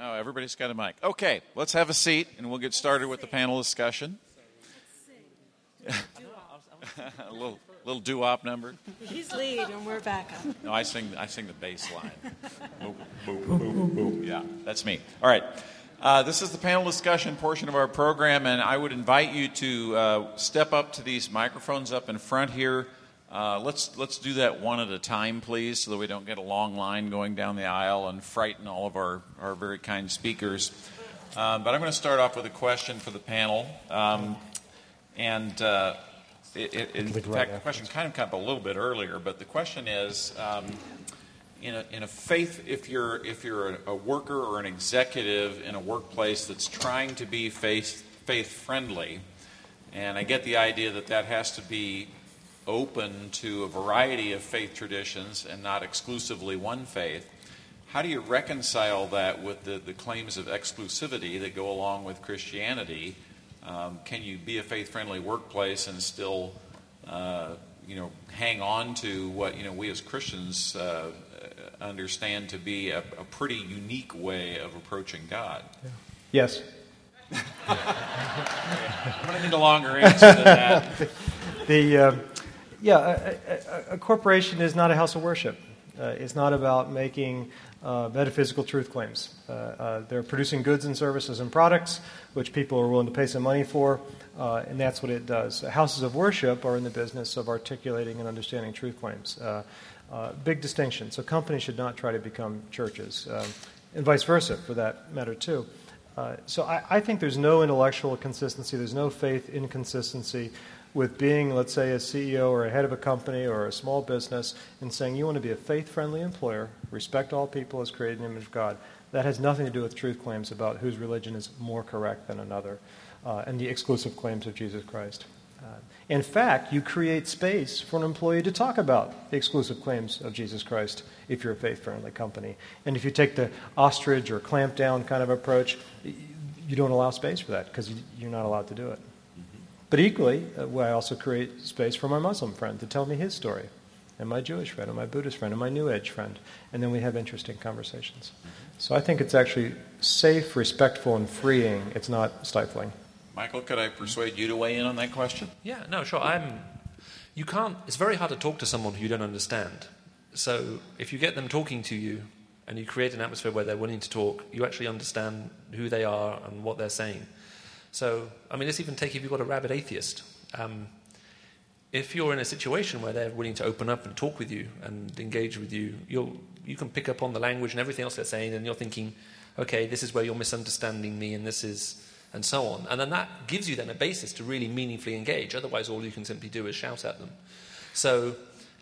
Oh, everybody's got a mic. Okay, let's have a seat and we'll get started with the panel discussion. a little little doo-wop number. He's lead and we're back up. No, I sing I sing the bass line. boop, boop, boop, boop. Yeah, that's me. All right. Uh, this is the panel discussion portion of our program, and I would invite you to uh, step up to these microphones up in front here. Uh, let's let's do that one at a time, please, so that we don't get a long line going down the aisle and frighten all of our, our very kind speakers. Um, but I'm going to start off with a question for the panel, um, and uh, it, it, in fact, the question kind of came up a little bit earlier, but the question is. Um, in a, in a faith, if you're, if you're a, a worker or an executive in a workplace that's trying to be faith, faith friendly, and I get the idea that that has to be open to a variety of faith traditions and not exclusively one faith. How do you reconcile that with the, the claims of exclusivity that go along with Christianity? Um, can you be a faith friendly workplace and still, uh, you know, hang on to what you know we as Christians uh, understand to be a, a, pretty unique way of approaching God? Yeah. Yes. I'm going to need a longer answer than that. the, uh, yeah, a, a, a, corporation is not a house of worship. Uh, it's not about making uh, metaphysical truth claims. Uh, uh, they're producing goods and services and products which people are willing to pay some money for, uh, and that's what it does. Houses of worship are in the business of articulating and understanding truth claims. big distinction. So companies should not try to become churches, um, and vice versa, for that matter, too. Uh, so I, I, think there's no intellectual consistency, there's no faith inconsistency with being, let's say, a CEO or a head of a company or a small business and saying you want to be a faith friendly employer, respect all people as created in the image of God. That has nothing to do with truth claims about whose religion is more correct than another uh, and the exclusive claims of Jesus Christ. Uh, in fact, you create space for an employee to talk about the exclusive claims of Jesus Christ if you're a faith friendly company. And if you take the ostrich or clamp down kind of approach, you don't allow space for that because you're not allowed to do it. But equally, uh, I also create space for my Muslim friend to tell me his story, and my Jewish friend, and my Buddhist friend, and my New Age friend, and then we have interesting conversations. So I think it's actually safe, respectful, and freeing. It's not stifling. Michael, could I persuade you to weigh in on that question? Yeah, no, sure. I'm. You can't. It's very hard to talk to someone who you don't understand. So if you get them talking to you, and you create an atmosphere where they're willing to talk, you actually understand who they are and what they're saying. So, I mean, let's even take if you've got a rabid atheist. Um, if you're in a situation where they're willing to open up and talk with you and engage with you, you'll, you can pick up on the language and everything else they're saying, and you're thinking, okay, this is where you're misunderstanding me, and this is, and so on. And then that gives you then a basis to really meaningfully engage. Otherwise, all you can simply do is shout at them. So,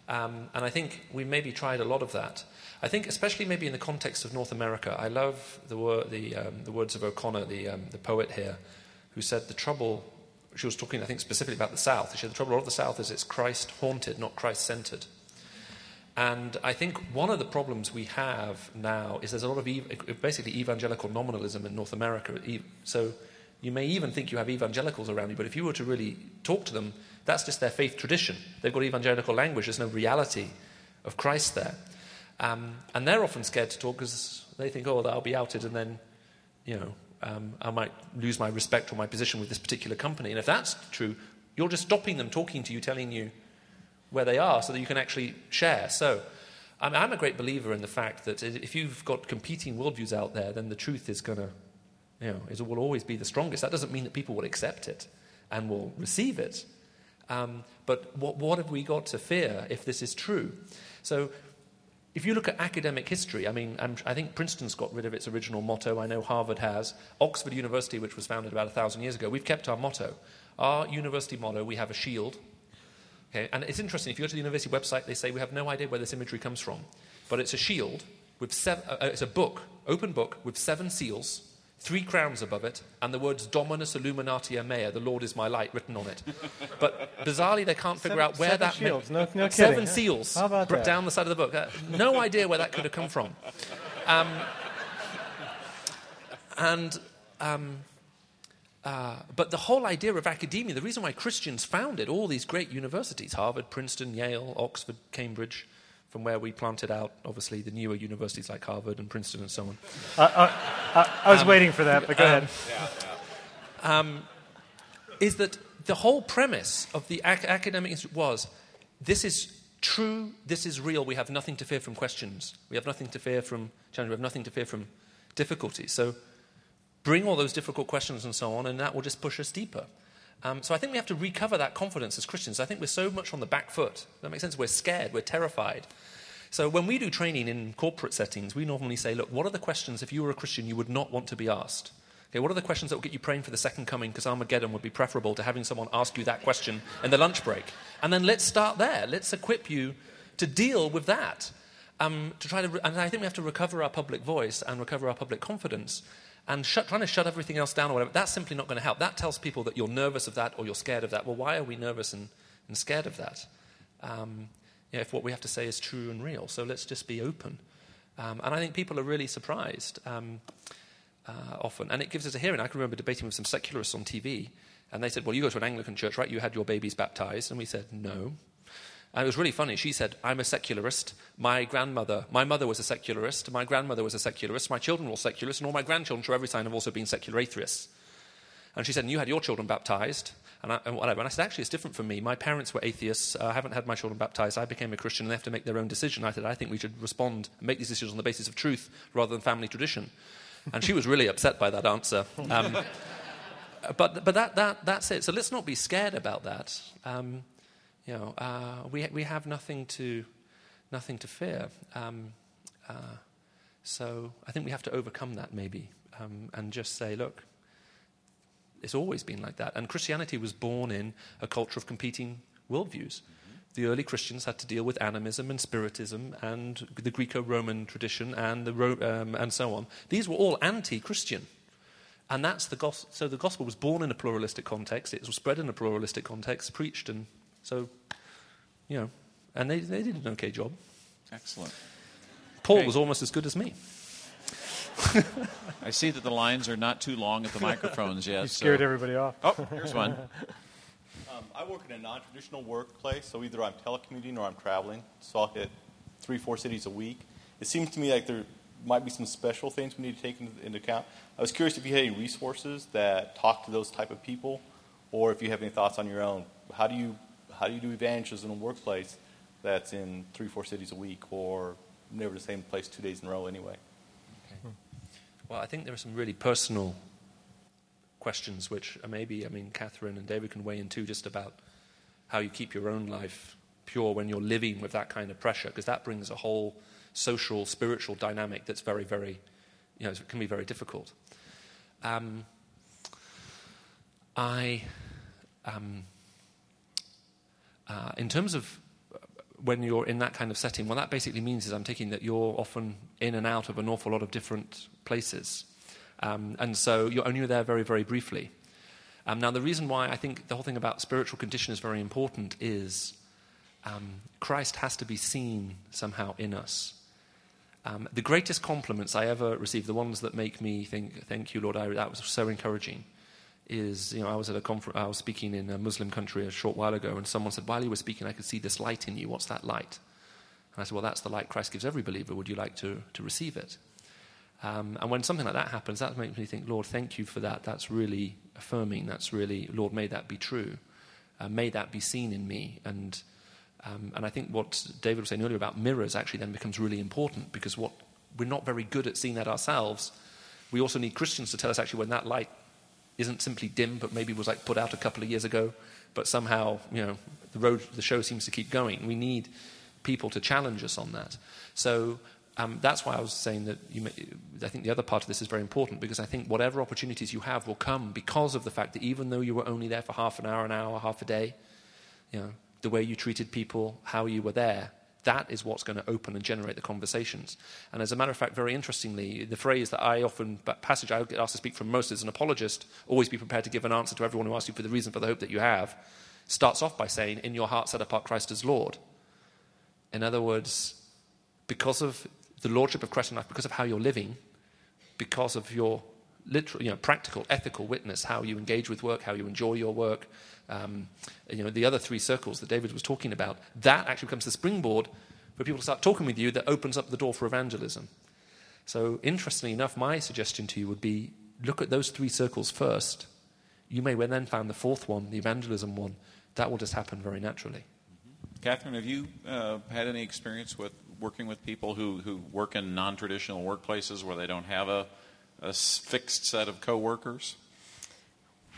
um, and I think we maybe tried a lot of that. I think, especially maybe in the context of North America, I love the, wor- the, um, the words of O'Connor, the, um, the poet here, who said the trouble, she was talking, I think, specifically about the South. She said the trouble of the South is it's Christ haunted, not Christ centered. And I think one of the problems we have now is there's a lot of ev- basically evangelical nominalism in North America. So you may even think you have evangelicals around you, but if you were to really talk to them, that's just their faith tradition. They've got evangelical language, there's no reality of Christ there. Um, and they're often scared to talk because they think, oh, I'll be outed and then, you know, um, I might lose my respect or my position with this particular company. And if that's true, you're just stopping them talking to you, telling you where they are so that you can actually share. So I I'm a great believer in the fact that if you've got competing worldviews out there, then the truth is going to, you know, it will always be the strongest. That doesn't mean that people will accept it and will receive it. Um, but what, what have we got to fear if this is true? So if you look at academic history, I mean, I'm, i think Princeton's got rid of its original motto. I know Harvard has. Oxford University, which was founded about a thousand years ago, we've kept our motto. Our university motto, we have a shield. Okay, and it's interesting. If you go to the university website, they say we have no idea where this imagery comes from, but it's a shield with seven. Uh, uh it's a book, open book with seven seals three crowns above it, and the words Dominus Illuminatio Mea, the Lord is my light, written on it. But bizarrely, they can't figure seven, out where that shields. No, no seven kidding. seals How about that? down the side of the book. Uh, no idea where that could have come from. Um, and um, uh, but the whole idea of academia, the reason why Christians founded all these great universities Harvard, Princeton, Yale, Oxford, Cambridge, from where we planted out, obviously, the newer universities like Harvard and Princeton and so on. Uh, uh, I was waiting for that, but go ahead. is that the whole premise of the ac- academic institute was this is true, this is real, we have nothing to fear from questions, we have nothing to fear from challenge, we have nothing to fear from difficulties. So bring all those difficult questions and so on, and that will just push us deeper. Um, so I think we have to recover that confidence as Christians. I think we're so much on the back foot. That makes sense? We're scared, we're terrified. So when we do training in corporate settings, we normally say, look, what are the questions, if you were a Christian, you would not want to be asked? Okay, what are the questions that will get you praying for the second coming? Because Armageddon would be preferable to having someone ask you that question in the lunch break. And then let's start there. Let's equip you to deal with that. Um, to try to, re- and I think we have to recover our public voice and recover our public confidence. And trying to shut everything else down or whatever, that's simply not going to help. That tells people that you're nervous of that or you're scared of that. Well, why are we nervous and, and scared of that? Um, you know, if what we have to say is true and real. So let's just be open. Um, and I think people are really surprised. Um, uh, often. And it gives us a hearing. I can remember debating with some secularists on TV, and they said, Well, you go to an Anglican church, right? You had your babies baptized. And we said, No. And it was really funny. She said, I'm a secularist. My grandmother, my mother was a secularist. My grandmother was a secularist. My children were all secularists. And all my grandchildren, to every sign, have also been secular atheists. And she said, and you had your children baptized. And, I, and whatever. And I said, actually, it's different for me. My parents were atheists. Uh, I haven't had my children baptized. I became a Christian and they have to make their own decision. I said, I think we should respond and make these decisions on the basis of truth rather than family tradition. And she was really upset by that answer. Um, but but that, that, that's it. So let's not be scared about that. Um, you know, uh, we, we have nothing to, nothing to fear. Um, uh, so I think we have to overcome that maybe um, and just say, look, it's always been like that. And Christianity was born in a culture of competing worldviews. The early Christians had to deal with animism and spiritism and the Greco Roman tradition and, the Ro- um, and so on. These were all anti Christian. And that's the gospel. So the gospel was born in a pluralistic context, it was spread in a pluralistic context, preached, and so, you know, and they, they did an okay job. Excellent. Paul Okay. was almost as good as me. I see that the lines are not too long at the microphones yet. You scared so- everybody off. Oh, here's one. Um, I work in a non-traditional workplace, so either I'm telecommuting or I'm traveling. So I'll hit three, four cities a week. It seems to me like there might be some special things we need to take into, into account. I was curious if you had any resources that talk to those type of people, or if you have any thoughts on your own. How do you how do you do evangelism in a workplace that's in three, four cities a week, or never the same place two days in a row anyway? Well, I think there are some really personal questions which maybe, I mean, Catherine and David can weigh in too, just about how you keep your own life pure when you're living with that kind of pressure, because that brings a whole social, spiritual dynamic that's very, very, you know, it can be very difficult. Um, I, um, uh, in terms of uh, when you're in that kind of setting, what that basically means is I'm taking that you're often in and out of an awful lot of different places. Um, and so you're only there very, very briefly. Um, now, the reason why I think the whole thing about spiritual condition is very important is um, Christ has to be seen somehow in us. Um, the greatest compliments I ever received, the ones that make me think, thank you, Lord, I, that was so encouraging, is, you know, I was at a conference, I was speaking in a Muslim country a short while ago, and someone said, while you were speaking, I could see this light in you. What's that light? And I said, well, that's the light Christ gives every believer. Would you like to, to receive it? Um, and when something like that happens, that makes me think, Lord, thank you for that. That's really affirming. That's really, Lord, may that be true. Uh, may that be seen in me. And, um, and I think what David was saying earlier about mirrors actually then becomes really important because what we're not very good at seeing that ourselves. We also need Christians to tell us actually when that light isn't simply dim, but maybe was like put out a couple of years ago, but somehow, you know, the road, the show seems to keep going. We need people to challenge us on that. So um, that's why I was saying that you may, I think the other part of this is very important because I think whatever opportunities you have will come because of the fact that even though you were only there for half an hour, an hour, half a day, you know, the way you treated people, how you were there, that is what's going to open and generate the conversations. And as a matter of fact, very interestingly, the phrase that I often, that passage I get asked to speak from most as an apologist, always be prepared to give an answer to everyone who asks you for the reason for the hope that you have, starts off by saying, in your heart set apart Christ as Lord. In other words, because of the lordship of Christ in life, because of how you're living, because of your literal, you know, practical, ethical witness, how you engage with work, how you enjoy your work, um, you know, the other three circles that David was talking about, that actually becomes the springboard for people to start talking with you that opens up the door for evangelism. So, interestingly enough, my suggestion to you would be look at those three circles first. You may then find the fourth one, the evangelism one. That will just happen very naturally. Catherine, have you uh, had any experience with working with people who, who work in non traditional workplaces where they don't have a, a fixed set of coworkers?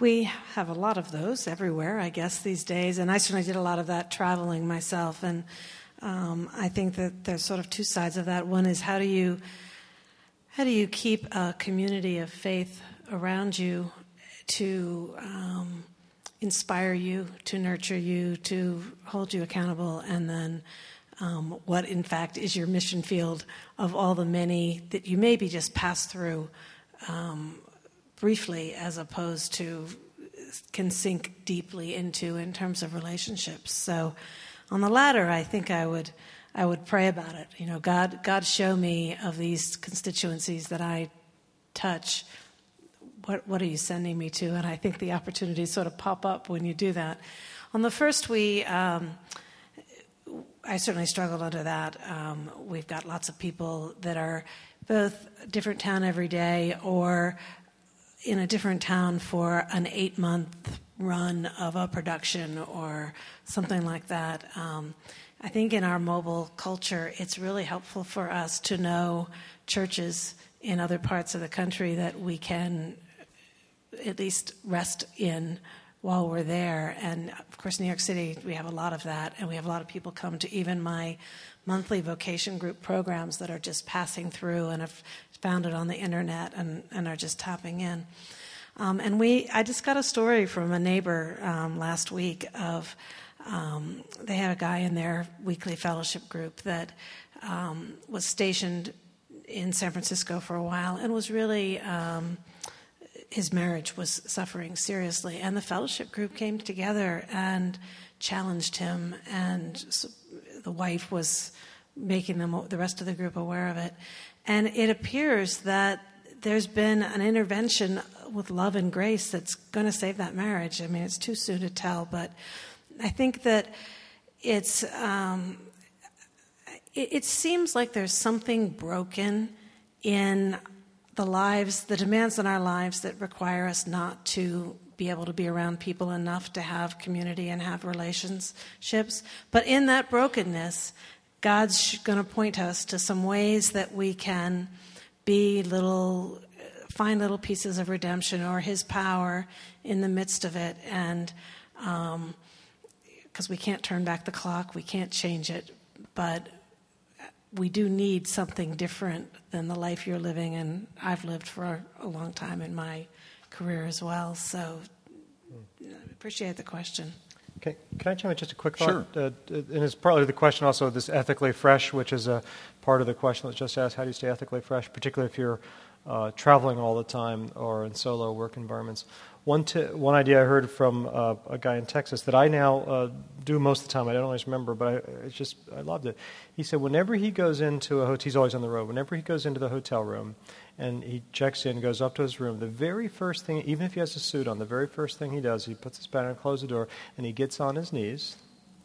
We have a lot of those everywhere, I guess, these days. And I certainly did a lot of that traveling myself. And um, I think that there's sort of two sides of that. One is how do you how do you keep a community of faith around you to um, inspire you, to nurture you, to hold you accountable, and then um, what in fact is your mission field of all the many that you maybe just pass through um, briefly as opposed to can sink deeply into in terms of relationships. So on the latter, I think I would I would pray about it. You know, God God show me of these constituencies that I touch. What what are you sending me to? And I think the opportunities sort of pop up when you do that. On the first, we. Um, I certainly struggled under that. Um, we've got lots of people that are both different town every day or in a different town for an eight month run of a production or something like that. Um, I think in our mobile culture, it's really helpful for us to know churches in other parts of the country that we can at least rest in while we're there. And of course, New York City, we have a lot of that, and we have a lot of people come to even my monthly vocation group programs that are just passing through and have found it on the internet and, and are just tapping in. Um, and we, I just got a story from a neighbor um, last week of um, they had a guy in their weekly fellowship group that um, was stationed in San Francisco for a while and was really um, his marriage was suffering seriously, and the fellowship group came together and challenged him, and the wife was making them the rest of the group aware of it, and it appears that there's been an intervention with love and grace that's going to save that marriage. I mean, it's too soon to tell, but I think that it's um, it, it seems like there's something broken in the lives, the demands in our lives that require us not to be able to be around people enough to have community and have relationships. But in that brokenness, God's going to point us to some ways that we can be little, find little pieces of redemption or His power in the midst of it. And because um, we can't turn back the clock, we can't change it, but we do need something different than the life you're living, and I've lived for a long time in my career as well. So, I appreciate the question. Okay, can I chime in just a quick thought? Sure. Uh, and it's partly the question also this ethically fresh, which is a part of the question that's just asked. How do you stay ethically fresh, particularly if you're uh, traveling all the time or in solo work environments? One, t- one idea I heard from uh, a guy in Texas that I now uh, do most of the time, I don't always remember, but I, it's just, I loved it. He said whenever he goes into a hotel, he's always on the road, whenever he goes into the hotel room and he checks in, goes up to his room, the very first thing, even if he has a suit on, the very first thing he does, he puts his bag on, closes the door, and he gets on his knees,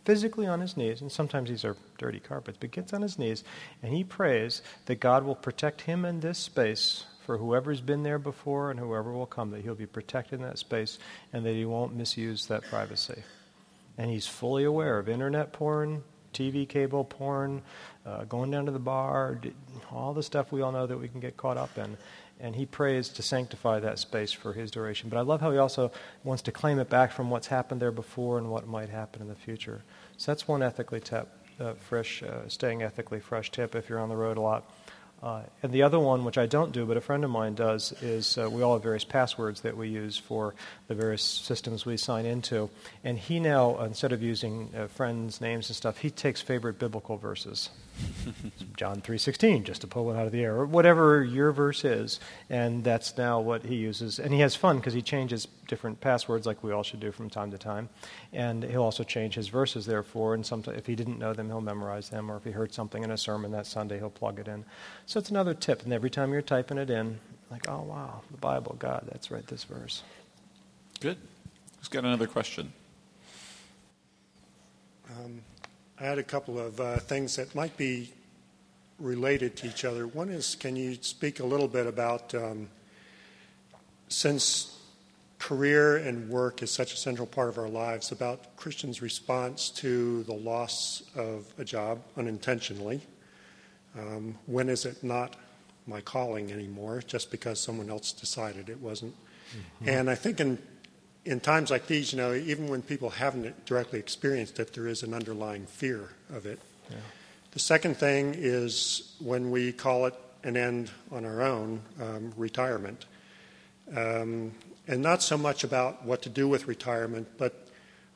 physically on his knees, and sometimes these are dirty carpets, but gets on his knees, and he prays that God will protect him in this space for whoever's been there before and whoever will come, that he'll be protected in that space and that he won't misuse that privacy. And he's fully aware of internet porn, TV cable porn, uh, going down to the bar, all the stuff we all know that we can get caught up in. And he prays to sanctify that space for his duration. But I love how he also wants to claim it back from what's happened there before and what might happen in the future. So that's one ethically tip, uh, fresh, uh, staying ethically fresh tip if you're on the road a lot. Uh, and the other one, which I don't do, but a friend of mine does, is uh, we all have various passwords that we use for the various systems we sign into. And he now, instead of using uh, friends' names and stuff, he takes favorite biblical verses. John 3:16, just to pull it out of the air, or whatever your verse is, and that's now what he uses. And he has fun because he changes different passwords, like we all should do from time to time. And he'll also change his verses, therefore. And sometimes, if he didn't know them, he'll memorize them, or if he heard something in a sermon that Sunday, he'll plug it in. So it's another tip. And every time you're typing it in, like, oh wow, the Bible, God, that's right, this verse. Good. Who's got another question? Um, I had a couple of uh, things that might be related to each other. One is, can you speak a little bit about um, since career and work is such a central part of our lives, about Christians' response to the loss of a job unintentionally. Um, when is it not my calling anymore just because someone else decided it wasn't? Mm-hmm. And I think in in times like these, you know, even when people haven't directly experienced it, there is an underlying fear of it. Yeah. The second thing is when we call it an end on our own, um, retirement. Um, and not so much about what to do with retirement, but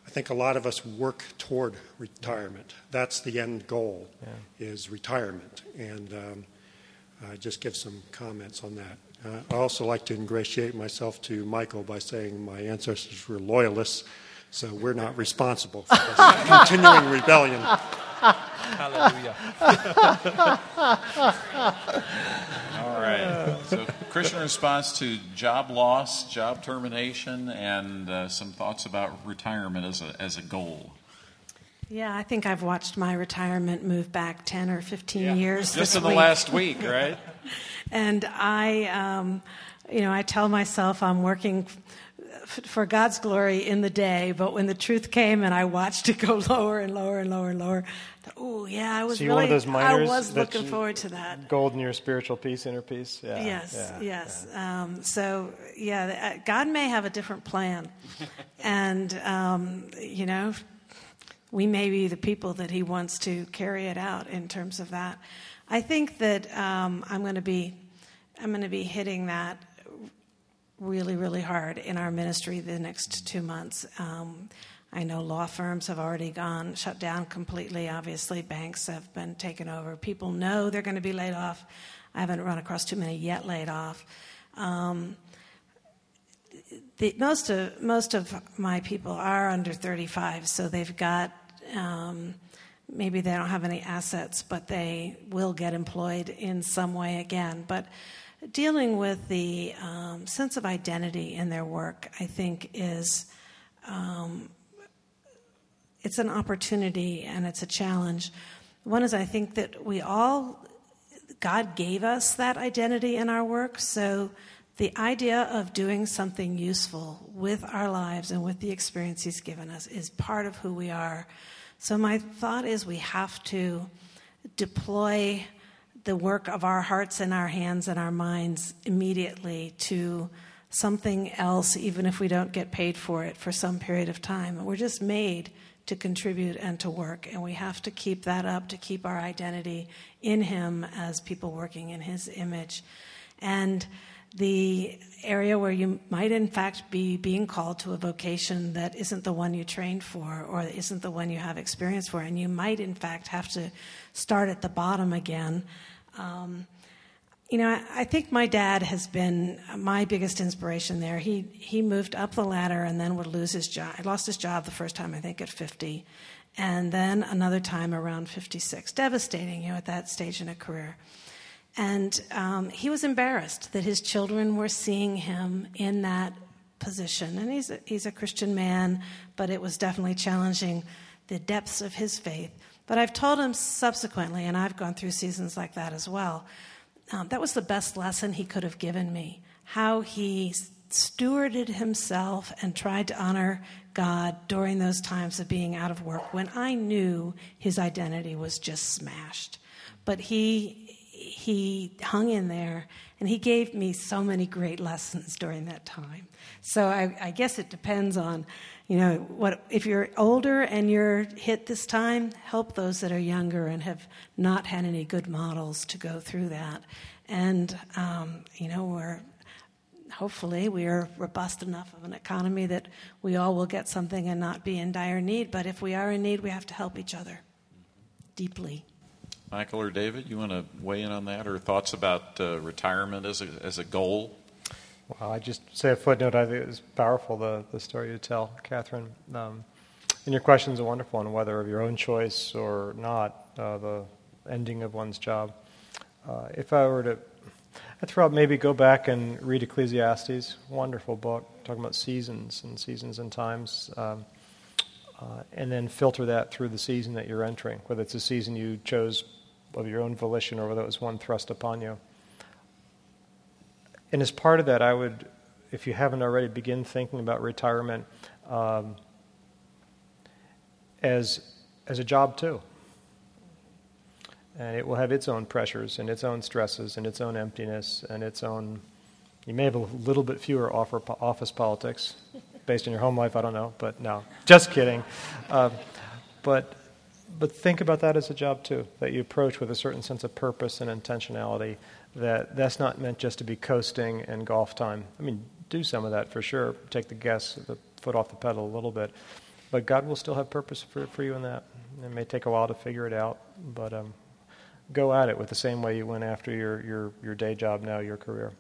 I think a lot of us work toward retirement. That's the end goal, yeah. is retirement. And um, I just give some comments on that. Uh, I also like to ingratiate myself to Michael by saying my ancestors were loyalists, so we're not responsible for this continuing rebellion. Hallelujah. All right. So, Christian response to job loss, job termination, and uh, some thoughts about retirement as a, as a goal. Yeah, I think I've watched my retirement move back 10 or 15 yeah. years. Just in the week. last week, right? and I, um, you know, I tell myself I'm working for God's glory in the day, but when the truth came and I watched it go lower and lower and lower and lower, oh yeah, I was so really, one of those I was looking forward to that. Gold in your spiritual peace, inner peace. Yeah, yes, yeah, yes. Yeah. Um, so yeah, uh, God may have a different plan, and um, you know, we may be the people that He wants to carry it out in terms of that. I think that um, I'm going to be I'm going to be hitting that really, really hard in our ministry the next two months. Um, I know law firms have already gone shut down completely. Obviously, banks have been taken over. People know they're going to be laid off. I haven't run across too many yet laid off. Um, the, most of most of my people are under 35, so they've got um, maybe they don't have any assets, but they will get employed in some way again. But dealing with the um, sense of identity in their work, I think, is um, it's an opportunity and it's a challenge. One is I think that we all God gave us that identity in our work, so the idea of doing something useful with our lives and with the experience He's given us is part of who we are. So, my thought is we have to deploy the work of our hearts and our hands and our minds immediately to something else, even if we don't get paid for it for some period of time. We're just made to contribute and to work, and we have to keep that up to keep our identity in Him as people working in His image. And the area where you might, in fact, be being called to a vocation that isn't the one you trained for or isn't the one you have experience for, and you might, in fact, have to start at the bottom again. Um, you know, I, think my dad has been my biggest inspiration there. He he moved up the ladder and then would lose his job. He lost his job the first time, I think, at 50, and then another time around 56. Devastating, you know, at that stage in a career. And um, he was embarrassed that his children were seeing him in that position. And he's a, he's a Christian man, but it was definitely challenging the depths of his faith. But I've told him subsequently, and I've gone through seasons like that as well, um, that was the best lesson he could have given me. How he stewarded himself and tried to honor God during those times of being out of work when I knew his identity was just smashed. But he he hung in there and he gave me so many great lessons during that time. So I, I, guess it depends on, you know, what if you're older and you're hit this time, help those that are younger and have not had any good models to go through that. And um, you know, we're hopefully we are robust enough of an economy that we all will get something and not be in dire need. But if we are in need, we have to help each other deeply. Michael or David, you want to weigh in on that, or thoughts about uh, retirement as a, as a goal? Well, I just say a footnote. I think it was powerful the the story you tell, Catherine. Um, and your questions are wonderful on whether of your own choice or not uh, the ending of one's job. Uh, if I were to, I'd throw out maybe go back and read Ecclesiastes. Wonderful book talking about seasons and seasons and times. Um, uh, and then filter that through the season that you're entering, whether it's a season you chose of your own volition or whether it was one thrust upon you. And as part of that, I would, if you haven't already, begin thinking about retirement um, as, as a job too. And it will have its own pressures and its own stresses and its own emptiness and its own. You may have a little bit fewer office politics based on your home life, I don't know, but no, just kidding. Um, but, but think about that as a job too, that you approach with a certain sense of purpose and intentionality, that that's not meant just to be coasting and golf time. I mean, do some of that for sure, take the gas, the foot off the pedal a little bit. But God will still have purpose for, for you in that. It may take a while to figure it out, but um, go at it with the same way you went after your, your, your day job now, your career.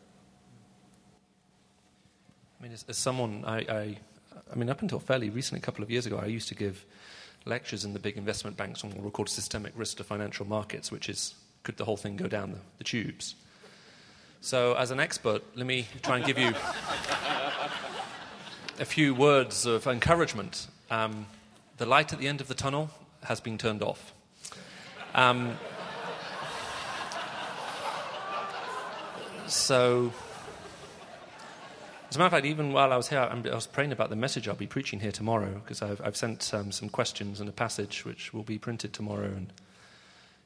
I mean, as, as someone, I, I, I, mean, up until fairly recently, a couple of years ago, I used to give lectures in the big investment banks on what we call systemic risk to financial markets, which is could the whole thing go down the, the tubes? So, as an expert, let me try and give you a few words of encouragement. Um, the light at the end of the tunnel has been turned off. Um, so, as a matter of fact, even while I was here, I was praying about the message I'll be preaching here tomorrow because I've, I've, sent um, some questions and a passage which will be printed tomorrow. And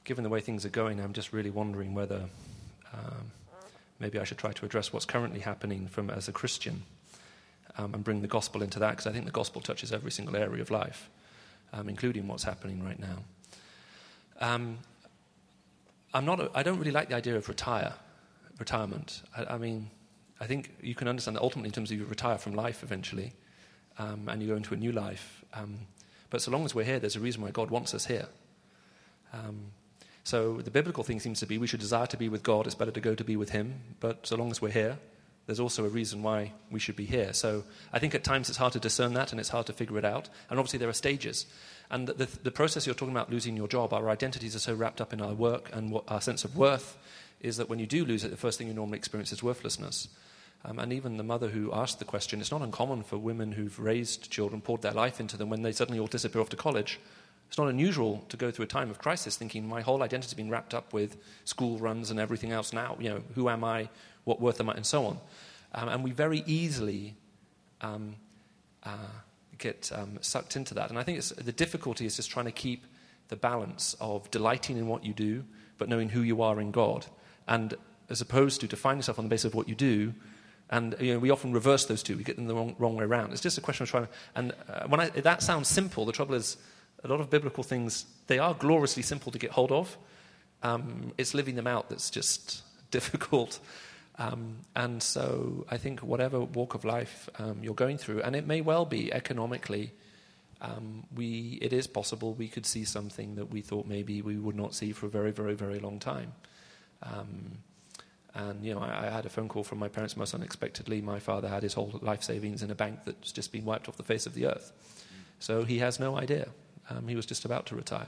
given the way things are going, I'm just really wondering whether um, maybe I should try to address what's currently happening from as a Christian um, and bring the gospel into that because I think the gospel touches every single area of life, um, including what's happening right now. Um, I'm not. A, I don't really like the idea of retire, retirement. I, I mean I think you can understand that ultimately, in terms of you retire from life eventually, um, and you go into a new life. Um, but so long as we're here, there's a reason why God wants us here. Um, so the biblical thing seems to be we should desire to be with God. It's better to go to be with Him. But so long as we're here, there's also a reason why we should be here. So I think at times it's hard to discern that and it's hard to figure it out. And obviously there are stages. And the, the process you're talking about losing your job, our identities are so wrapped up in our work and what, our sense of worth is that when you do lose it, the first thing you normally experience is worthlessness. Um, and even the mother who asked the question, it's not uncommon for women who've raised children, poured their life into them, when they suddenly all disappear off to college. It's not unusual to go through a time of crisis thinking my whole identity has been wrapped up with school runs and everything else now. You know, who am I? What worth am I? And so on. Um, and we very easily um, uh, get um, sucked into that. And I think the difficulty is just trying to keep the balance of delighting in what you do, but knowing who you are in God. And as opposed to defining yourself on the basis of what you do, and you know, we often reverse those two. We get them the wrong, wrong way around. It's just a question of trying to. And uh, when I, that sounds simple, the trouble is a lot of biblical things, they are gloriously simple to get hold of. Um, it's living them out that's just difficult. Um, and so I think whatever walk of life um, you're going through, and it may well be economically, um, we, it is possible we could see something that we thought maybe we would not see for a very, very, very long time. And you know, I, I, had a phone call from my parents most unexpectedly. My father had his whole life savings in a bank that's just been wiped off the face of the earth. So he has no idea. Um, he was just about to retire.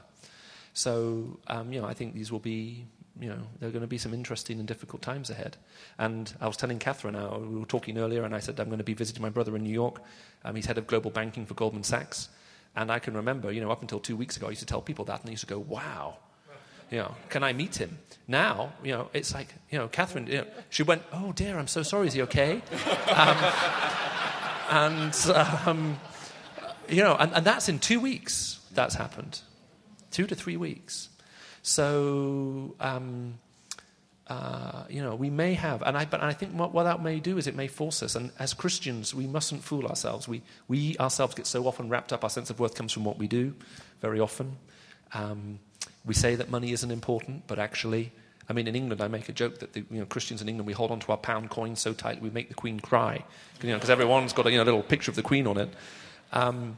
So um, you know, I think these will be, you know, there are going to be some interesting and difficult times ahead. And I was telling Catherine, uh, we were talking earlier, and I said I'm going to be visiting my brother in New York. Um, he's head of global banking for Goldman Sachs. And I can remember, you know, up until two weeks ago, I used to tell people that, and they used to go, "Wow." You know, can I meet him? Now, you know, it's like, you know, Catherine, you know, she went, oh dear, I'm so sorry, is he okay? Um, and, um, you know, and, and that's in two weeks that's happened. Two to three weeks. So, um, uh, you know, we may have, and I, but I think what, what, that may do is it may force us. And as Christians, we mustn't fool ourselves. We, we ourselves get so often wrapped up. Our sense of worth comes from what we do, very often. Um, we say that money isn't important, but actually, I mean, in England, I make a joke that the you know, Christians in England, we hold on to our pound coins so tightly we make the Queen cry, because you know, everyone's got a you know, little picture of the Queen on it. Um,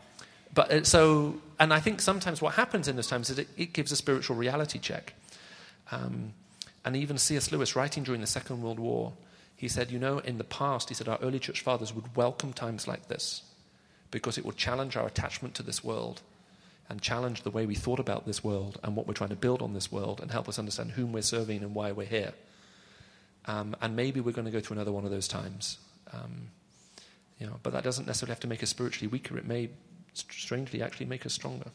but uh, so, and I think sometimes what happens in those times is it, it gives a spiritual reality check. Um, and even C.S. Lewis, writing during the Second World War, he said, you know, in the past, he said, our early church fathers would welcome times like this because it would challenge our attachment to this world and challenge the way we thought about this world and what we're trying to build on this world and help us understand whom we're serving and why we're here. Um, and maybe we're going to go through another one of those times. Um, you know, but that doesn't necessarily have to make us spiritually weaker. It may strangely actually make us stronger.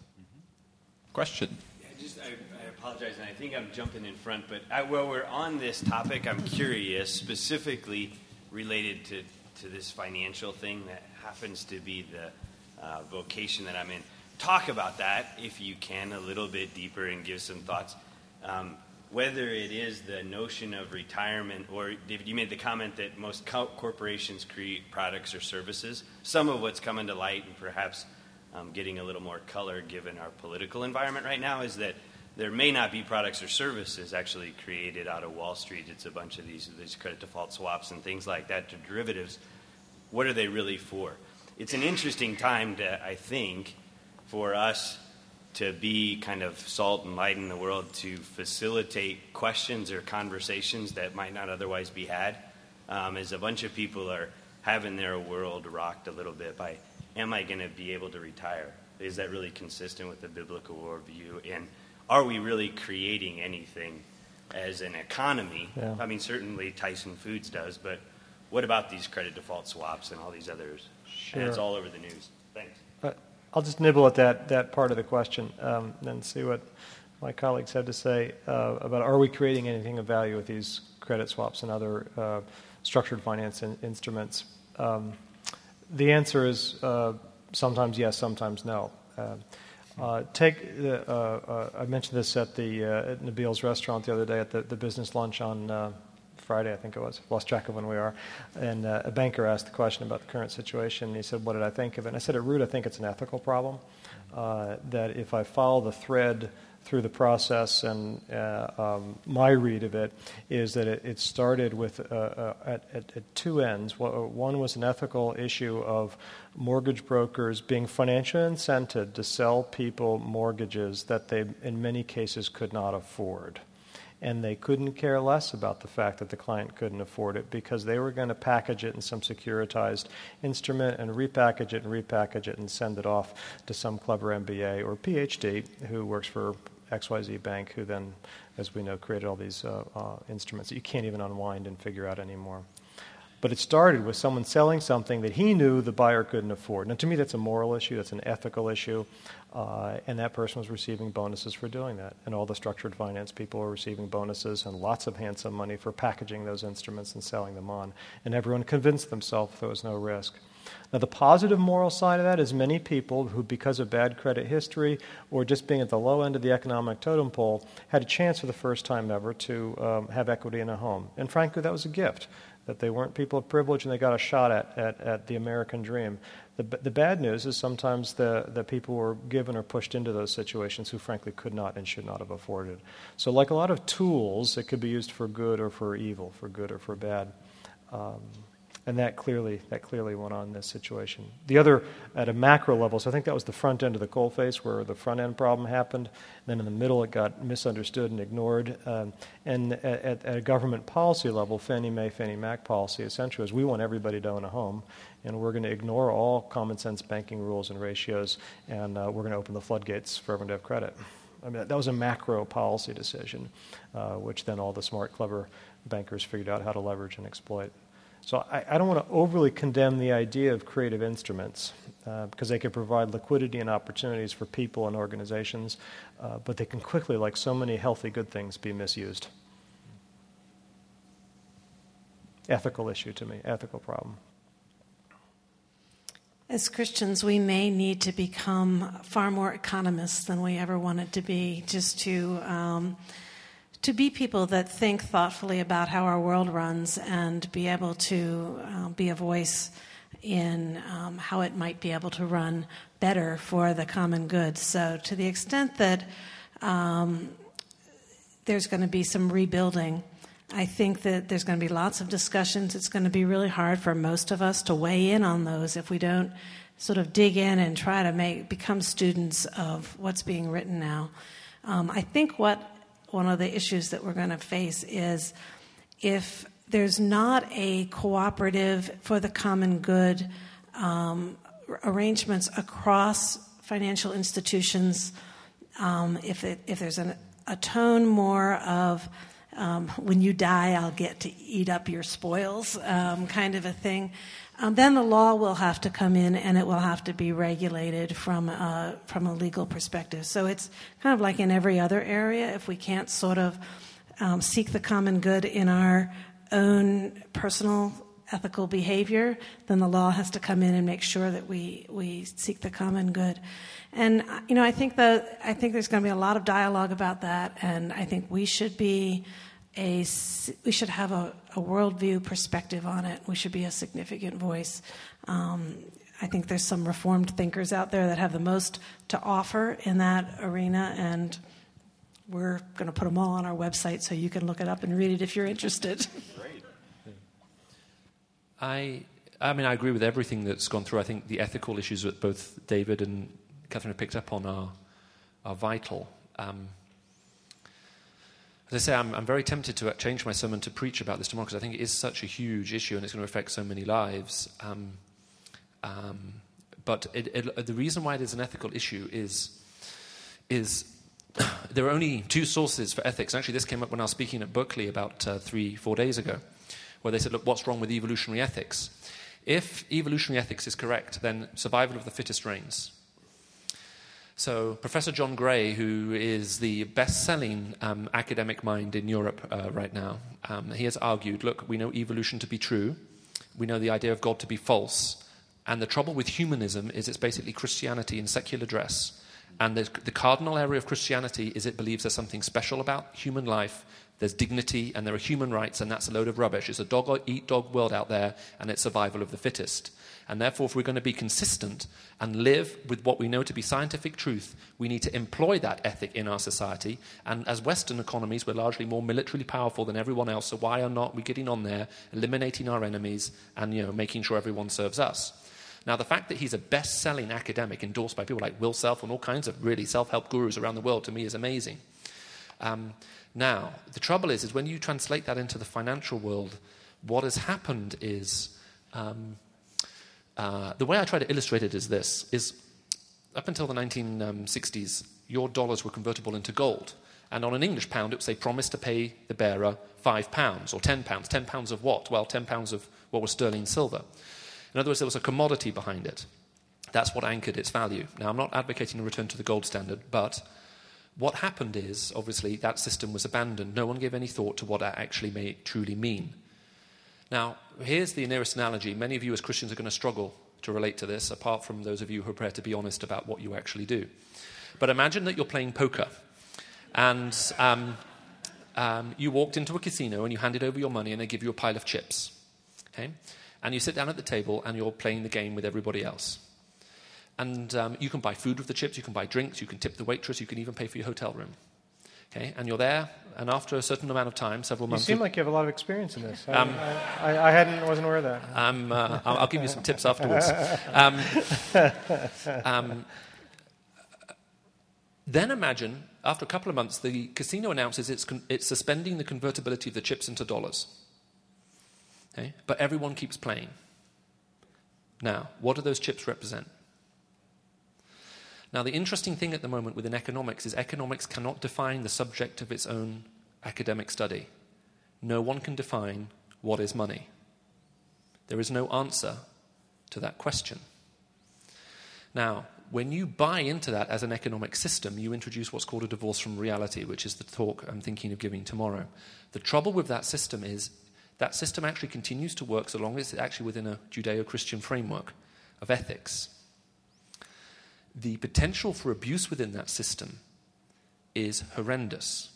Question. Yeah, just, I, I, apologize, and I think I'm jumping in front, but I, while we're on this topic, I'm curious, specifically related to, to this financial thing that happens to be the uh, vocation that I'm in. Talk about that, if you can, a little bit deeper and give some thoughts. Um, whether it is the notion of retirement, or David, you made the comment that most co- corporations create products or services. Some of what's coming to light, and perhaps um, getting a little more color given our political environment right now, is that there may not be products or services actually created out of Wall Street. It's a bunch of these, these credit default swaps and things like that, to derivatives. What are they really for? It's an interesting time to, I think, for us to be kind of salt and light in the world to facilitate questions or conversations that might not otherwise be had. Um, as a bunch of people are having their world rocked a little bit by, am I going to be able to retire? Is that really consistent with the biblical worldview? And are we really creating anything as an economy? Yeah. I mean, certainly Tyson Foods does, but what about these credit default swaps and all these others? Sure. And it's all over the news. I'll just nibble at that, that part of the question um, and see what my colleagues have to say uh, about are we creating anything of value with these credit swaps and other uh, structured finance in, instruments? Um, the answer is uh, sometimes yes, sometimes no. Uh, uh, take the, uh, I mentioned this at the at Nabil's restaurant the other day at the, the business lunch on Friday, I think it was. Lost track of when we are. And uh, a banker asked the question about the current situation. And he said, What did I think of it? And I said, At root, I think it's an ethical problem. Uh, that if I follow the thread through the process, and uh, um, my read of it is that it, it started with uh, uh, at, at, at, two ends. One was an ethical issue of mortgage brokers being financially incented to sell people mortgages that they, in many cases, could not afford and they couldn't care less about the fact that the client couldn't afford it because they were going to package it in some securitized instrument and repackage it and repackage it and send it off to some clever MBA or PhD who works for XYZ Bank, who then, as we know, created all these uh, uh, instruments that you can't even unwind and figure out anymore. But it started with someone selling something that he knew the buyer couldn't afford. Now, to me, that's a moral issue, that's an ethical issue, uh, and that person was receiving bonuses for doing that. And all the structured finance people were receiving bonuses and lots of handsome money for packaging those instruments and selling them on. And everyone convinced themselves there was no risk. Now, the positive moral side of that is many people who, because of bad credit history or just being at the low end of the economic totem pole, had a chance for the first time ever to um, have equity in a home. And frankly, that was a gift that they weren't people of privilege and they got a shot at, at, at the American dream. The, the bad news is sometimes the, the people were given or pushed into those situations who frankly could not and should not have afforded. So, like a lot of tools, it could be used for good or for evil, for good or for bad. Um, and that clearly, that clearly went on in this situation. The other, at a macro level, so I think that was the front end of the coal face where the front end problem happened. And then in the middle, it got misunderstood and ignored. Um, and at, at, a government policy level, Fannie Mae, Fannie Mac policy essentially is we want everybody to own a home, and we're going to ignore all common sense banking rules and ratios, and uh, we're going to open the floodgates for everyone to have credit. I mean, that was a macro policy decision, uh, which then all the smart, clever bankers figured out how to leverage and exploit. So I, I don't want to overly condemn the idea of creative instruments uh, because they can provide liquidity and opportunities for people and organizations, uh, but they can quickly, like so many healthy good things, be misused. Ethical issue to me, ethical problem. As Christians, we may need to become far more economists than we ever wanted to be, just to. Um, to be people that think thoughtfully about how our world runs and be able to uh, be a voice in um, how it might be able to run better for the common good. So, to the extent that um, there's going to be some rebuilding, I think that there's going to be lots of discussions. It's going to be really hard for most of us to weigh in on those if we don't sort of dig in and try to make become students of what's being written now. Um, I think what one of the issues that we're going to face is if there's not a cooperative for the common good um, arrangements across financial institutions, um, if, it, if there's an, a tone more of um, when you die, I'll get to eat up your spoils, um, kind of a thing. Um, then the law will have to come in and it will have to be regulated from a, from a legal perspective. So it's kind of like in every other area. If we can't sort of um, seek the common good in our own personal ethical behavior, then the law has to come in and make sure that we, we seek the common good. And you know, I think that I think there's going to be a lot of dialogue about that, and I think we should be a we should have a, a worldview perspective on it. We should be a significant voice. Um, I think there's some reformed thinkers out there that have the most to offer in that arena, and we're going to put them all on our website so you can look it up and read it if you're interested. Great. I, I mean, I agree with everything that's gone through. I think the ethical issues that both David and Catherine have picked up on are, are vital. Um, as I say, I'm, I'm, very tempted to change my sermon to preach about this tomorrow because I think it is such a huge issue and it's going to affect so many lives. Um, um, but it, it, the reason why it is an ethical issue is, is there are only two sources for ethics. Actually, this came up when I was speaking at Berkeley about uh, three, four days ago, where they said, look, what's wrong with evolutionary ethics? If evolutionary ethics is correct, then survival of the fittest reigns. So, Professor John Gray, who is the best selling um, academic mind in Europe uh, right now, um, he has argued look, we know evolution to be true, we know the idea of God to be false, and the trouble with humanism is it's basically Christianity in secular dress. And the, the cardinal area of Christianity is it believes there's something special about human life, there's dignity, and there are human rights, and that's a load of rubbish. It's a dog eat dog world out there, and it's survival of the fittest. And therefore, if we're going to be consistent and live with what we know to be scientific truth, we need to employ that ethic in our society. And as Western economies, we're largely more militarily powerful than everyone else. So why are not we getting on there, eliminating our enemies, and you know, making sure everyone serves us? Now, the fact that he's a best selling academic endorsed by people like Will Self and all kinds of really self help gurus around the world to me is amazing. Um, now, the trouble is, is when you translate that into the financial world, what has happened is um, uh, the way I try to illustrate it is this: is up until the 1960s, your dollars were convertible into gold, and on an English pound, it would say promise to pay the bearer five pounds or ten pounds. Ten pounds of what? Well, ten pounds of what was sterling silver. In other words, there was a commodity behind it. That's what anchored its value. Now, I'm not advocating a return to the gold standard, but what happened is, obviously, that system was abandoned. No one gave any thought to what that actually may truly mean. Now, here's the nearest analogy. Many of you as Christians are going to struggle to relate to this, apart from those of you who are prepared to be honest about what you actually do. But imagine that you're playing poker and um, um, you walked into a casino and you handed over your money and they give you a pile of chips. Okay? And you sit down at the table and you're playing the game with everybody else. And um, you can buy food with the chips, you can buy drinks, you can tip the waitress, you can even pay for your hotel room. Okay, and you're there, and after a certain amount of time, several months. You seem like you have a lot of experience in this. Um, I, I, I, hadn't, wasn't aware of that. Um, uh, I'll, I'll, give you some tips afterwards. Um, um, then imagine, after a couple of months, the casino announces it's, con- it's suspending the convertibility of the chips into dollars. Okay? But everyone keeps playing. Now, what do those chips represent? Now, the interesting thing at the moment within economics is economics cannot define the subject of its own academic study. No one can define what is money. There is no answer to that question. Now, when you buy into that as an economic system, you introduce what's called a divorce from reality, which is the talk I'm thinking of giving tomorrow. The trouble with that system is that system actually continues to work so long as it's actually within a Judeo Christian framework of ethics the potential for abuse within that system is horrendous.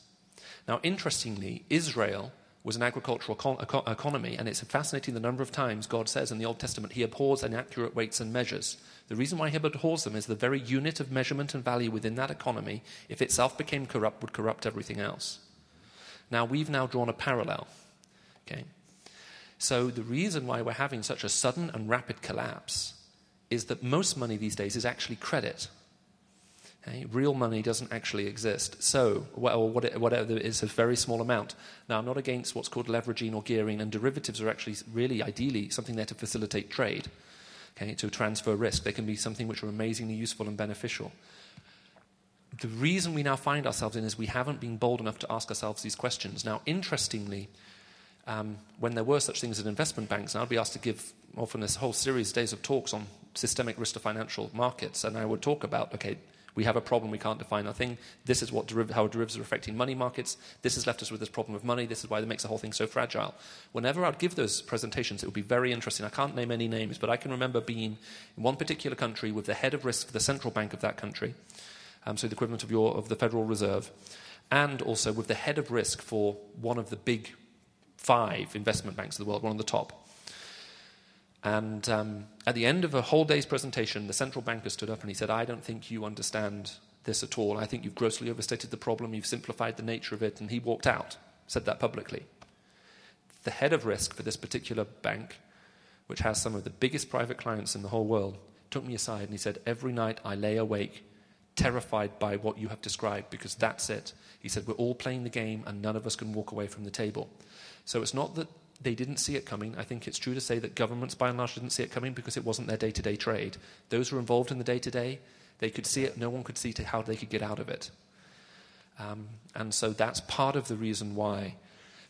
Now, interestingly, Israel was an agricultural econ- economy, and it's fascinating the number of times God says in the Old Testament he abhors inaccurate weights and measures. The reason why he abhors them is the very unit of measurement and value within that economy, if itself became corrupt, would corrupt everything else. Now, we've now drawn a parallel. Okay? So, the reason why we're having such a sudden and rapid collapse is that most money these days is actually credit. Okay? Real money doesn't actually exist. So, well, whatever it is, a very small amount. Now, I'm not against what's called leveraging or gearing, and derivatives are actually really, ideally, something there to facilitate trade, okay, to transfer risk. They can be something which are amazingly useful and beneficial. the reason we now find ourselves in is we haven't been bold enough to ask ourselves these questions. Now, interestingly, um, when there were such things as investment banks, and I'd be asked to give often this whole series of days of talks on systemic risk to financial markets, and I would talk about okay, we have a problem, we can't define our thing. This is what deriv- how derivatives are affecting money markets. This has left us with this problem of money. This is why it makes the whole thing so fragile. Whenever I'd give those presentations, it would be very interesting. I can't name any names, but I can remember being in one particular country with the head of risk for the central bank of that country, um, so the equivalent of, your, of the Federal Reserve, and also with the head of risk for one of the big five investment banks of the world, one of the top. And um, at the end of a whole day's presentation, the central banker stood up and he said, I don't think you understand this at all. I think you've grossly overstated the problem, you've simplified the nature of it. And he walked out, said that publicly. The head of risk for this particular bank, which has some of the biggest private clients in the whole world, took me aside and he said, Every night I lay awake, terrified by what you have described, because that's it. He said, We're all playing the game and none of us can walk away from the table. So it's not that they didn't see it coming. I think it's true to say that governments, by and large, didn't see it coming because it wasn't their day to day trade. Those who were involved in the day to day, they could see it. No one could see how they could get out of it. Um, and so that's part of the reason why.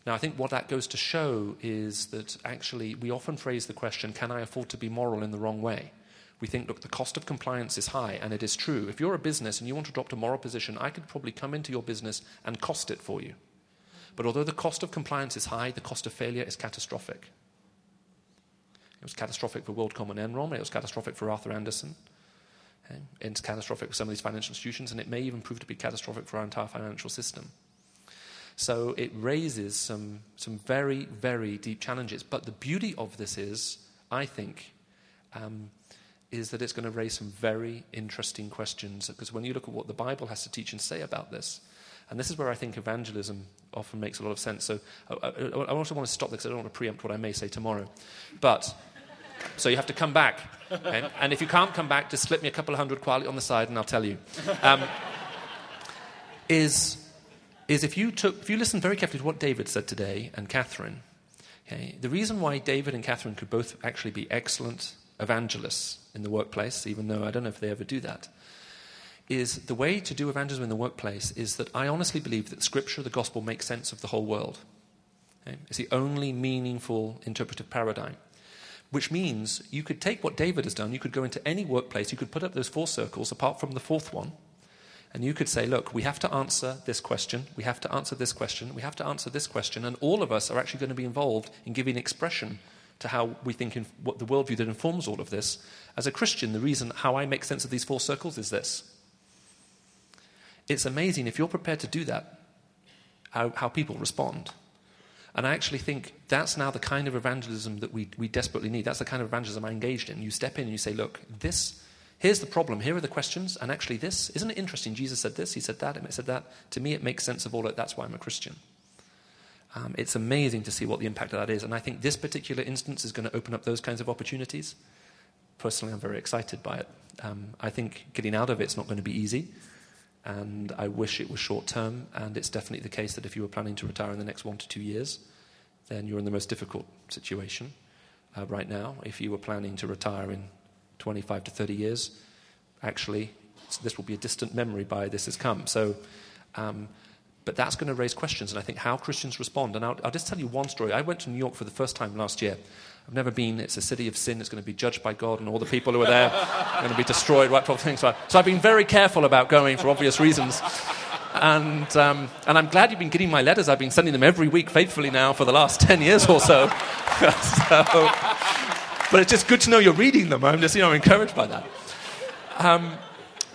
Now, I think what that goes to show is that actually we often phrase the question, can I afford to be moral in the wrong way? We think, look, the cost of compliance is high, and it is true. If you're a business and you want to adopt a moral position, I could probably come into your business and cost it for you. But although the cost of compliance is high, the cost of failure is catastrophic. It was catastrophic for WorldCom and Enron, it was catastrophic for Arthur Andersen. Okay? It's catastrophic for some of these financial institutions, and it may even prove to be catastrophic for our entire financial system. So it raises some, some very, very deep challenges. But the beauty of this is, I think, um, is that it's going to raise some very interesting questions. Because when you look at what the Bible has to teach and say about this, and this is where I think evangelism often makes a lot of sense. So I, I, I also want to stop this. Because I don't want to preempt what I may say tomorrow. But, so you have to come back. Okay? And if you can't come back, just slip me a couple of hundred quietly on the side and I'll tell you. Um, is, is if you, took, if you listen very carefully to what David said today and Catherine, okay, the reason why David and Catherine could both actually be excellent evangelists in the workplace, even though I don't know if they ever do that, is the way to do evangelism in the workplace is that I honestly believe that Scripture, the gospel, makes sense of the whole world. Okay? It's the only meaningful interpretive paradigm. Which means you could take what David has done, you could go into any workplace, you could put up those four circles apart from the fourth one, and you could say, look, we have to answer this question, we have to answer this question, we have to answer this question, and all of us are actually going to be involved in giving expression to how we think in what the worldview that informs all of this. As a Christian, the reason how I make sense of these four circles is this it's amazing if you're prepared to do that, how, how people respond. And I actually think that's now the kind of evangelism that we, we desperately need. That's the kind of evangelism I engaged in. You step in and you say, look, this, here's the problem, here are the questions, and actually this, isn't it interesting? Jesus said this, he said that, and he said that. To me, it makes sense of all that. That's why I'm a Christian. Um, it's amazing to see what the impact of that is. And I think this particular instance is going to open up those kinds of opportunities. Personally, I'm very excited by it. Um, I think getting out of it's not going to be easy and I wish it was short term. And it's definitely the case that if you were planning to retire in the next one to two years, then you're in the most difficult situation uh, right now. If you were planning to retire in 25 to 30 years, actually, this will be a distant memory by this has come. So, um, but that's going to raise questions, and I think how Christians respond. And I'll, I'll just tell you one story. I went to New York for the first time last year. I've never been. It's a city of sin. It's going to be judged by God, and all the people who are there are going to be destroyed. Right, things. So I've been very careful about going for obvious reasons. And, um, and I'm glad you've been getting my letters. I've been sending them every week faithfully now for the last 10 years or so. so but it's just good to know you're reading them. I'm just you know, encouraged by that. Um,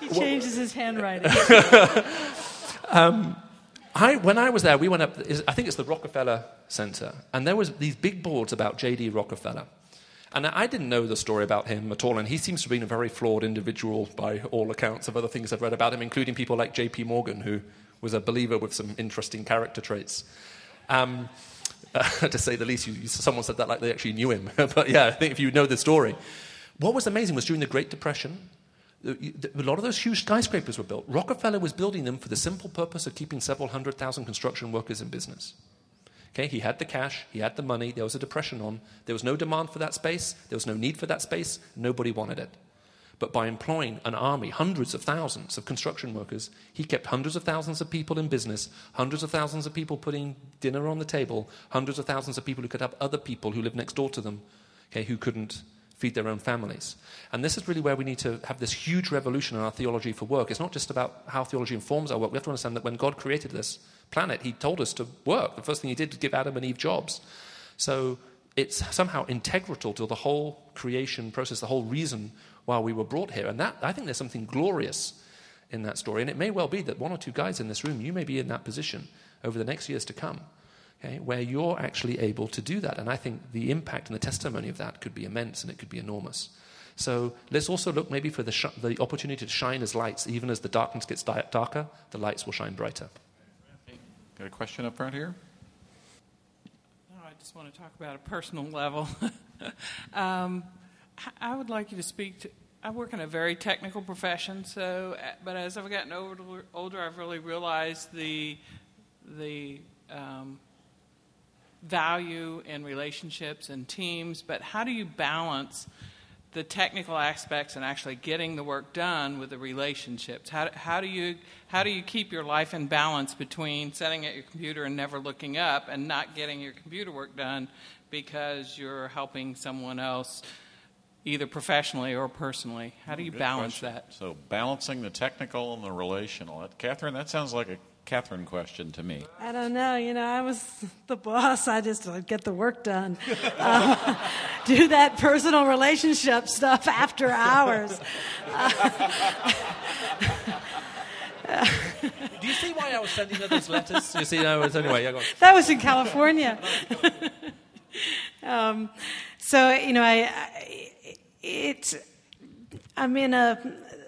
he changes his handwriting. um, I, when I was there, we went up, I think it's the Rockefeller Center, and there was these big boards about J.D. Rockefeller. And I didn't know the story about him at all, and he seems to have been a very flawed individual by all accounts of other things I've read about him, including people like J.P. Morgan, who was a believer with some interesting character traits. Um, uh, to say the least, you, you, someone said that like they actually knew him. but yeah, I think if you know the story. What was amazing was during the Great Depression, a lot of those huge skyscrapers were built. Rockefeller was building them for the simple purpose of keeping several hundred thousand construction workers in business. Okay, he had the cash, he had the money, there was a depression on, there was no demand for that space, there was no need for that space, nobody wanted it. But by employing an army, hundreds of thousands of construction workers, he kept hundreds of thousands of people in business, hundreds of thousands of people putting dinner on the table, hundreds of thousands of people who could have other people who lived next door to them, okay, who couldn't feed their own families. And this is really where we need to have this huge revolution in our theology for work. It's not just about how theology informs our work. We have to understand that when God created this planet, He told us to work. The first thing He did was give Adam and Eve jobs. So it's somehow integral to the whole creation process, the whole reason why we were brought here. And that, I think there's something glorious in that story. And it may well be that one or two guys in this room, you may be in that position over the next years to come, okay, where you're actually able to do that. And I think the impact and the testimony of that could be immense and it could be enormous. So let's also look maybe for the, sh- the opportunity to shine as lights. Even as the darkness gets di- darker, the lights will shine brighter. Got a question up front here? Oh, I just want to talk about a personal level. um, I would like you to speak to. I work in a very technical profession, so but as I've gotten older, older I've really realized the the um, value in relationships and teams. But how do you balance the technical aspects and actually getting the work done with the relationships? How, how, do you, how do you keep your life in balance between sitting at your computer and never looking up and not getting your computer work done because you're helping someone else? either professionally or personally? How do hmm, you Good balance question. that? So balancing the technical and the relational. Catherine, that sounds like a Catherine question to me. I don't know. You know, I was the boss. I just would get the work done. Uh, do that personal relationship stuff after hours. Uh, Do you see why I was sending her those letters? You see, no, anyway, yeah, that was in California. um, so you know, I, I it, I'm in a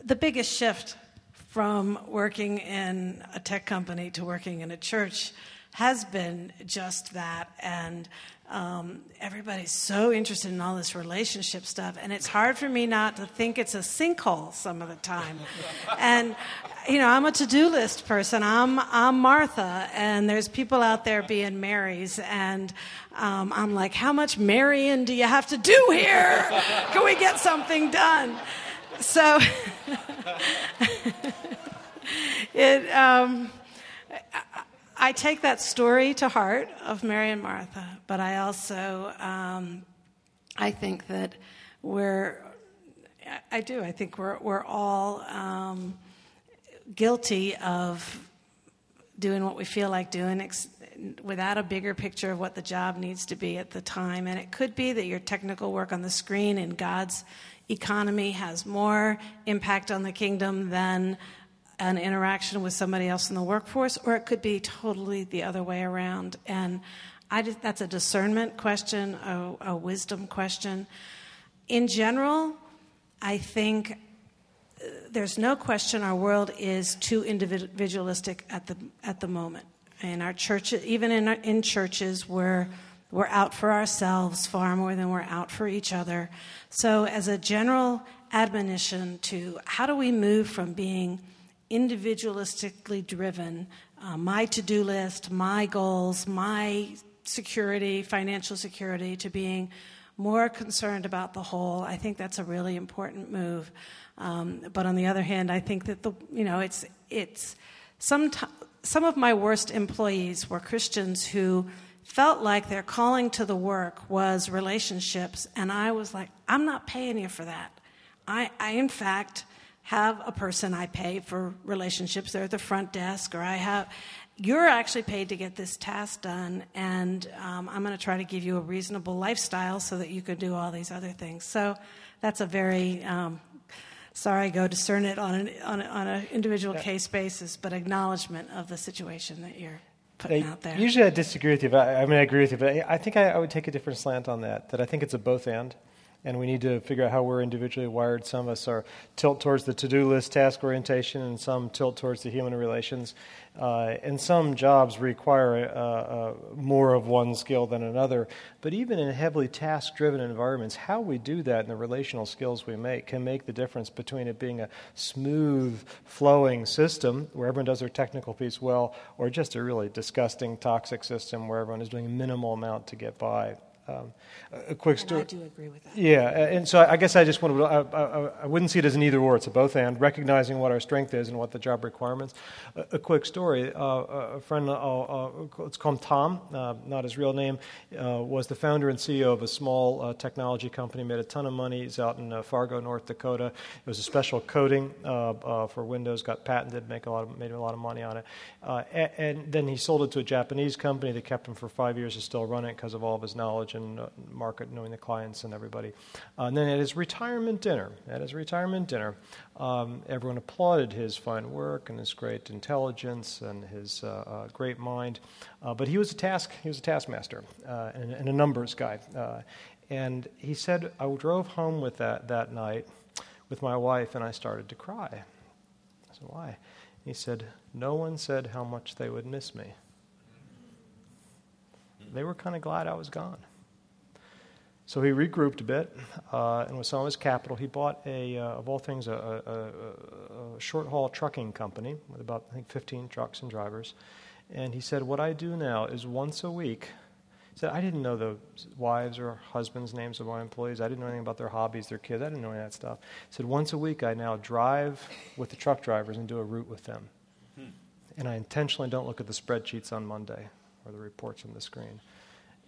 the biggest shift from working in a tech company to working in a church has been just that, and um, everybody's so interested in all this relationship stuff, and it's hard for me not to think it's a sinkhole some of the time. and you know, I'm a to-do list person. I'm I'm Martha, and there's people out there being Marys, and um, I'm like, how much Marion do you have to do here? Can we get something done? So it. Um, I take that story to heart of Mary and Martha, but I also um, I think that we're I do I think we're we're all um, guilty of doing what we feel like doing ex- without a bigger picture of what the job needs to be at the time, and it could be that your technical work on the screen in God's economy has more impact on the kingdom than an interaction with somebody else in the workforce, or it could be totally the other way around. And I just, that's a discernment question, a, a wisdom question. In general, I think uh, there's no question our world is too individualistic at the at the moment. In our churches, even in in churches, we're we're out for ourselves far more than we're out for each other. So, as a general admonition to how do we move from being individualistically driven, uh, my to do list, my goals, my security, financial security, to being more concerned about the whole. I think that's a really important move. Um, but on the other hand, I think that the you know it's it's some t- some of my worst employees were Christians who felt like their calling to the work was relationships, and I was like, I'm not paying you for that. I, I in fact have a person I pay for relationships. They're at the front desk, or I have. You're actually paid to get this task done, and um, I'm going to try to give you a reasonable lifestyle so that you can do all these other things. So that's a very um, sorry, go discern it on an on, a, on an individual case basis, but acknowledgement of the situation that you're out there. Usually, I disagree with you, but I, I mean, I agree with you. But I think I, I would take a different slant on that. That I think it's a both and and we need to figure out how we're individually wired. Some of us are tilt towards the to-do list task orientation, and some tilt towards the human relations. Uh, and some jobs require uh, uh, more of one skill than another. But even in heavily task-driven environments, how we do that and the relational skills we make can make the difference between it being a smooth, flowing system where everyone does their technical piece well, or just a really disgusting, toxic system where everyone is doing a minimal amount to get by. Um, a quick And story. I do agree with that. Yeah, and so I guess I just want to, I, I, I wouldn't see it as an either or, it's a both and, recognizing what our strength is and what the job requirements. A, a quick story uh, a friend, uh, uh, let's call him Tom, uh, not his real name, uh, was the founder and CEO of a small uh, technology company, made a ton of money. He's out in uh, Fargo, North Dakota. It was a special coating uh, uh, for Windows, got patented, make a lot of, made a lot of money on it. Uh, and, and then he sold it to a Japanese company that kept him for five years to still run it because of all of his knowledge and uh, market, knowing the clients and everybody. Uh, and then at his retirement dinner, at his retirement dinner, um, everyone applauded his fine work and his great intelligence and his uh, uh, great mind. Uh, but he was a task, he was a taskmaster and, and a numbers guy. And he said, I drove home with that that night with my wife, and I started to cry. I said, Why? He said, No one said how much they would miss me. They were kind of glad I was gone. So he regrouped a bit, uh, and with some of his capital, he bought a, uh, of all things, a, a, a, a short haul trucking company with about I think 15 trucks and drivers. And he said, "What I do now is once a week." He said, "I didn't know the wives or husbands' names of my employees. I didn't know anything about their hobbies, their kids. I didn't know any of that stuff." He said, "Once a week, I now drive with the truck drivers and do a route with them, and I intentionally don't look at the spreadsheets on Monday or the reports on the screen."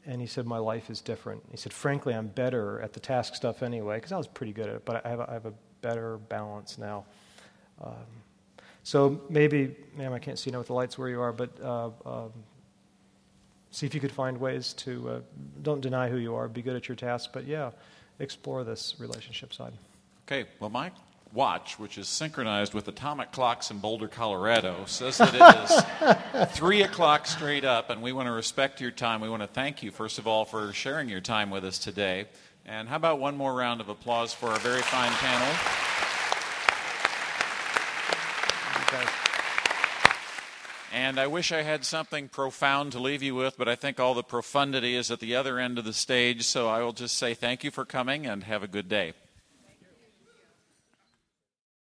And he said, My life is different. He said, Frankly, I'm better at the task stuff anyway, because I was pretty good at it, but I have a, I have a better balance now. Um, so maybe, ma'am, I can't see now with the lights where you are, but uh, um, see if you could find ways to, uh, don't deny who you are, be good at your task, but yeah, explore this relationship side. Okay, well, my watch, which is synchronized with atomic clocks in Boulder, Colorado, says that it is 3 o'clock straight up, and we want to respect your time. We want to thank you, first of all, for sharing your time with us today. And how about one more round of applause for our very fine panel? And I wish I had something profound to leave you with, but I think all the profundity is at the other end of the stage, so I will just say thank you for coming and have a good day.